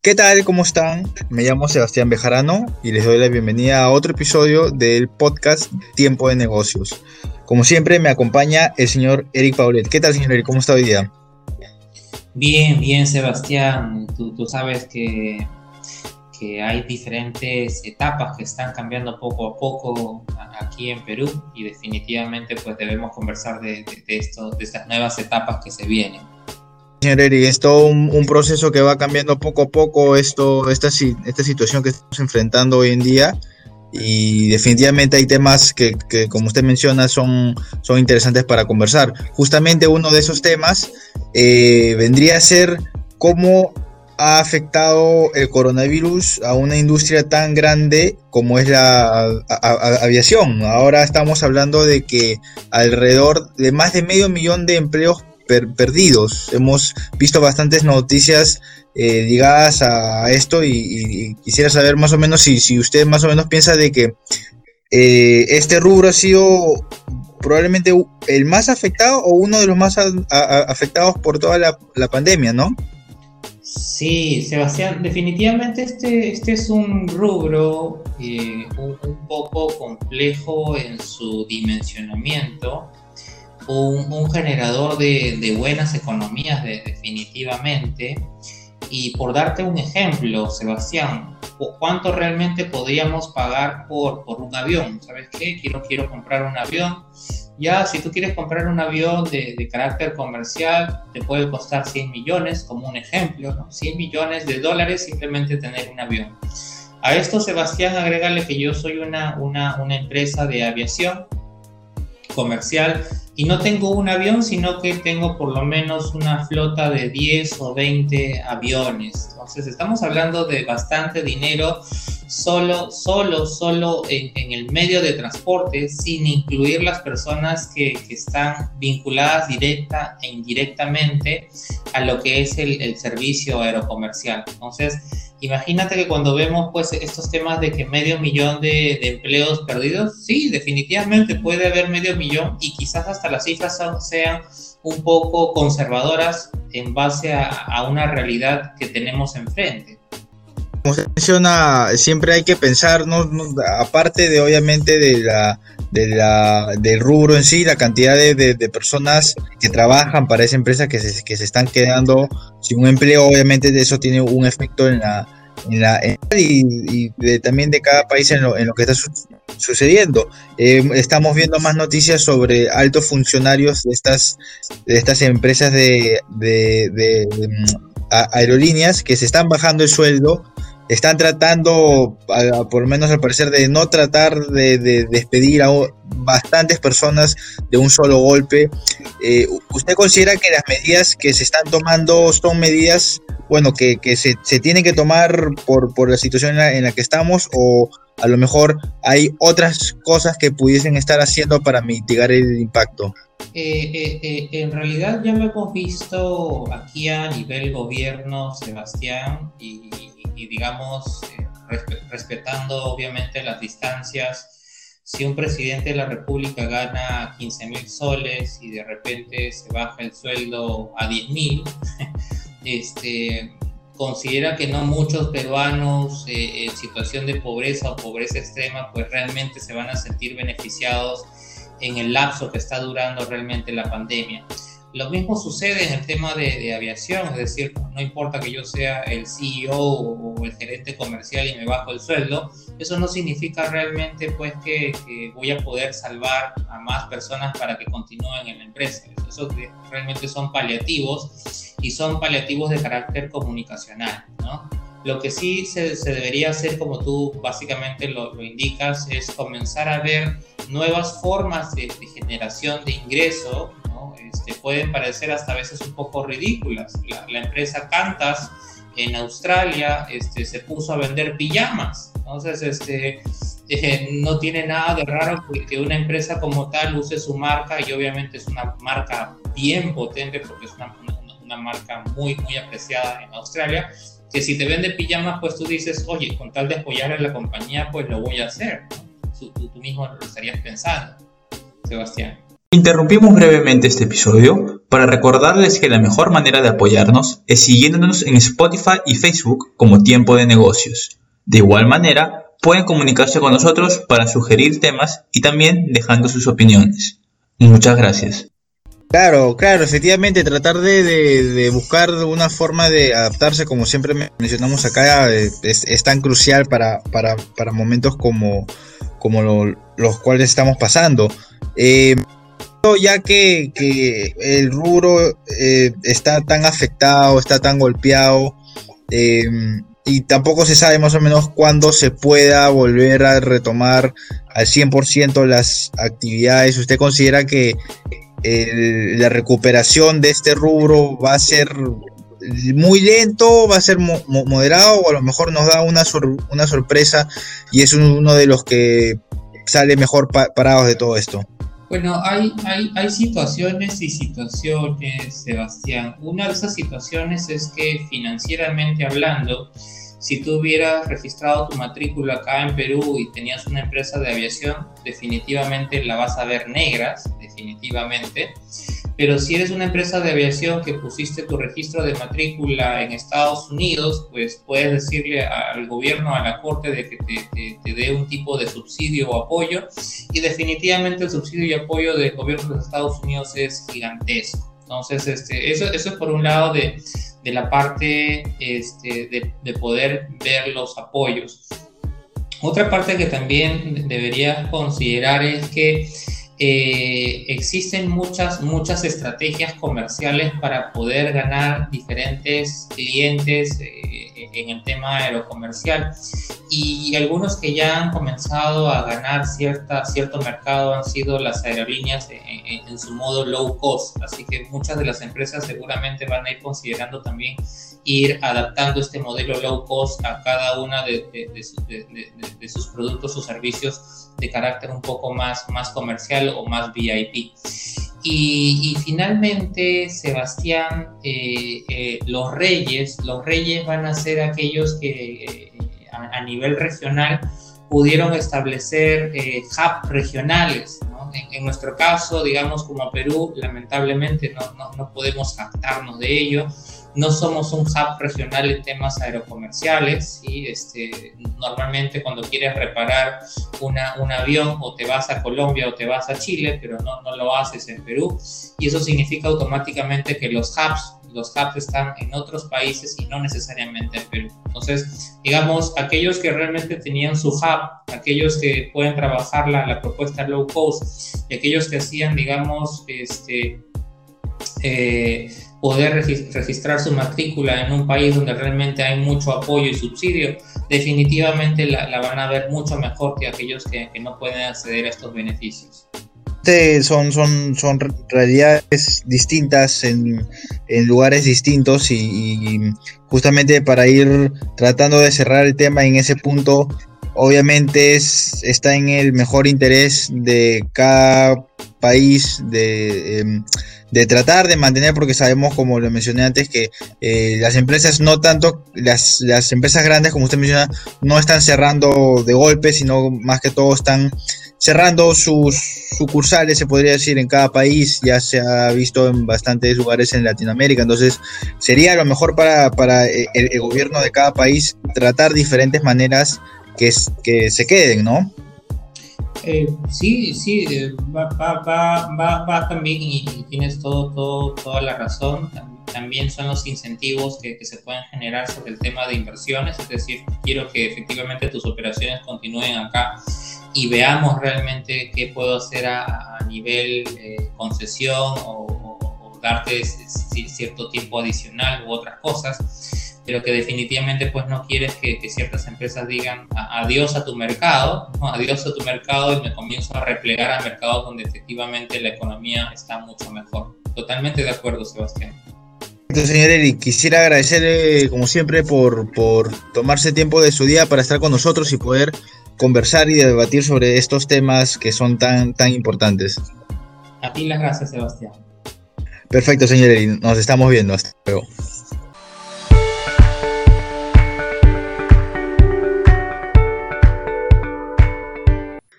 ¿Qué tal? ¿Cómo están? Me llamo Sebastián Bejarano y les doy la bienvenida a otro episodio del podcast Tiempo de Negocios. Como siempre me acompaña el señor Eric Paulet. ¿Qué tal, señor Eric? ¿Cómo está hoy día? Bien, bien, Sebastián. Tú, tú sabes que, que hay diferentes etapas que están cambiando poco a poco aquí en Perú y definitivamente pues debemos conversar de, de, de, esto, de estas nuevas etapas que se vienen. Señor Eri, es todo un, un, proceso que va cambiando poco a poco esto, esta, esta situación que estamos enfrentando hoy en día y definitivamente hay temas que, que, como usted menciona son, son interesantes para conversar. Justamente uno de esos temas eh, vendría a ser cómo ha afectado el coronavirus a una industria tan grande como es la a, a, aviación. Ahora estamos hablando de que alrededor de más de medio millón de empleos per perdidos. Hemos visto bastantes noticias eh, ligadas a esto y, quisiera saber más o menos si, si usted más o menos piensa de que eh, este rubro ha sido probablemente el más afectado o uno de los más afectados por toda la, pandemia, ¿no? Sí, Sebastián, definitivamente este, este es un rubro eh, un poco complejo en su dimensionamiento un, un generador de, de, buenas economías de, definitivamente. Y por darte un ejemplo, Sebastián, ¿cuánto realmente podríamos pagar por, por un avión? ¿Sabes qué? Quiero, quiero comprar un avión. Ya, si tú quieres comprar un avión de, de carácter comercial, te puede costar 100 millones, como un ejemplo, ¿no? 100 millones de dólares simplemente tener un avión. A esto, Sebastián, agrégale que yo soy una, una, una empresa de aviación comercial y no tengo un avión, sino que tengo por lo menos una flota de 10 o 20 aviones. Entonces estamos hablando de bastante dinero solo, solo, solo en, el medio de transporte, sin incluir las personas que, que, están vinculadas directa e indirectamente a lo que es el, el servicio aerocomercial. Entonces, Imagínate que cuando vemos pues estos temas de que medio millón de, empleos perdidos, sí, definitivamente puede haber medio millón y quizás hasta las cifras sean un poco conservadoras en base a, a una realidad que tenemos enfrente como se menciona, siempre hay que pensar, ¿no? aparte de obviamente de la, de la, del rubro en sí, la cantidad de, de, personas que trabajan para esa empresa que se, que se están quedando sin un empleo, obviamente eso tiene un efecto en la, en la y, de, también de cada país en lo, en lo que está su, sucediendo. Eh, estamos viendo más noticias sobre altos funcionarios de estas, de estas empresas de, de, de aerolíneas que se están bajando el sueldo están tratando, por lo menos al parecer, de no tratar de, de despedir a bastantes personas de un solo golpe. Eh, ¿Usted considera que las medidas que se están tomando son medidas, bueno, que, se, tienen que tomar por, la situación en la, que estamos o a lo mejor hay otras cosas que pudiesen estar haciendo para mitigar el impacto? Eh, eh, en realidad ya lo hemos visto aquí a nivel gobierno, Sebastián, y, y digamos, eh, respetando obviamente las distancias, si un presidente de la República gana 15 mil soles y de repente se baja el sueldo a 10 mil, este, considera que no muchos peruanos eh, en situación de pobreza o pobreza extrema pues realmente se van a sentir beneficiados en el lapso que está durando realmente la pandemia. Lo mismo sucede en el tema de, de, aviación, es decir, no importa que yo sea el CEO o el gerente comercial y me bajo el sueldo, eso no significa realmente pues que, que voy a poder salvar a más personas para que continúen en la empresa. Eso realmente son paliativos y son paliativos de carácter comunicacional, ¿no? Lo que sí se, se, debería hacer, como tú básicamente lo, lo, indicas, es comenzar a ver nuevas formas de, de generación de ingreso este, pueden parecer hasta a veces un poco ridículas. La, la empresa Cantas en Australia este, se puso a vender pijamas. Entonces, este, eh, no tiene nada de raro que, una empresa como tal use su marca y obviamente es una marca bien potente porque es una, una, una marca muy, muy apreciada en Australia que si te vende pijamas, pues tú dices, oye, con tal de apoyar a la compañía, pues lo voy a hacer. ¿no? Tú, tú mismo lo estarías pensando, Sebastián. Interrumpimos brevemente este episodio para recordarles que la mejor manera de apoyarnos es siguiéndonos en Spotify y Facebook como Tiempo de Negocios. De igual manera, pueden comunicarse con nosotros para sugerir temas y también dejando sus opiniones. Muchas gracias. Claro, claro, efectivamente, tratar de, buscar una forma de adaptarse, como siempre mencionamos acá, es, tan crucial para, momentos como, como los cuales estamos pasando. Eh, ya que, el rubro eh, está tan afectado, está tan golpeado, eh, y tampoco se sabe más o menos cuándo se pueda volver a retomar al 100% las actividades. ¿Usted considera que la recuperación de este rubro va a ser muy lento, va a ser moderado o a lo mejor nos da una, una sorpresa y es uno de los que sale mejor parados de todo esto? Bueno, hay, hay, hay situaciones y situaciones, Sebastián. Una de esas situaciones es que financieramente hablando, si tú hubieras registrado tu matrícula acá en Perú y tenías una empresa de aviación, definitivamente la vas a ver negras, definitivamente. Pero si eres una empresa de aviación que pusiste tu registro de matrícula en Estados Unidos, pues puedes decirle al gobierno, a la corte, de que te, te, dé un tipo de subsidio o apoyo. Y definitivamente el subsidio y apoyo del gobierno de Estados Unidos es gigantesco. Entonces, este, eso, eso es por un lado de, de la parte este, de, de, poder ver los apoyos. Otra parte que también deberías considerar es que eh, existen muchas, muchas estrategias comerciales para poder ganar diferentes clientes eh, en el tema aerocomercial y algunos que ya han comenzado a ganar cierta, cierto mercado han sido las aerolíneas en, su modo low cost, así que muchas de las empresas seguramente van a ir considerando también ir adaptando este modelo low cost a cada una de, de sus productos o servicios de carácter un poco más, más comercial o más VIP. Y, finalmente, Sebastián, eh, eh, los reyes, los reyes van a ser aquellos que eh, a, nivel regional pudieron establecer hubs regionales. En, nuestro caso, digamos como Perú, lamentablemente no, no, no podemos jactarnos de ello no somos un hub regional en temas aerocomerciales. y Este, normalmente cuando quieres reparar una, un avión o te vas a Colombia o te vas a Chile, pero no, no lo haces en Perú. Y eso significa automáticamente que los hubs los hubs están en otros países y no necesariamente en Perú. Entonces, digamos, aquellos que realmente tenían su hub, aquellos que pueden trabajar la, la propuesta low cost y aquellos que hacían, digamos, este, eh, poder registrar su matrícula en un país donde realmente hay mucho apoyo y subsidio, definitivamente la, van a ver mucho mejor que aquellos que, no pueden acceder a estos beneficios. Son, son, son realidades distintas en, lugares distintos y, justamente para ir tratando de cerrar el tema en ese punto, obviamente es, está en el mejor interés de cada país de... Em, de tratar de mantener, porque sabemos, como lo mencioné antes, que eh, las empresas no tanto, las, las empresas grandes, como usted menciona, no están cerrando de golpe, sino más que todo están cerrando sus sucursales, se podría decir, en cada país, ya se ha visto en bastantes lugares en Latinoamérica, entonces sería lo mejor para, para el, el, gobierno de cada país tratar diferentes maneras que, que se queden, ¿no? Eh, sí, sí, eh, va, va, va, va, también y, tienes todo, todo, toda la razón. También son los incentivos que, que, se pueden generar sobre el tema de inversiones, es decir, quiero que efectivamente tus operaciones continúen acá y veamos realmente qué puedo hacer a, nivel eh, concesión o, o, darte cierto tiempo adicional u otras cosas pero que definitivamente pues no quieres que, ciertas empresas digan adiós a tu mercado, adiós a tu mercado y me comienzo a replegar a mercados donde efectivamente la economía está mucho mejor. Totalmente de acuerdo, Sebastián. Entonces, señor Eric, quisiera agradecerle, como siempre, por, por tomarse tiempo de su día para estar con nosotros y poder conversar y debatir sobre estos temas que son tan, tan importantes. A ti las gracias, Sebastián. Perfecto, señor. Nos estamos viendo. Hasta luego.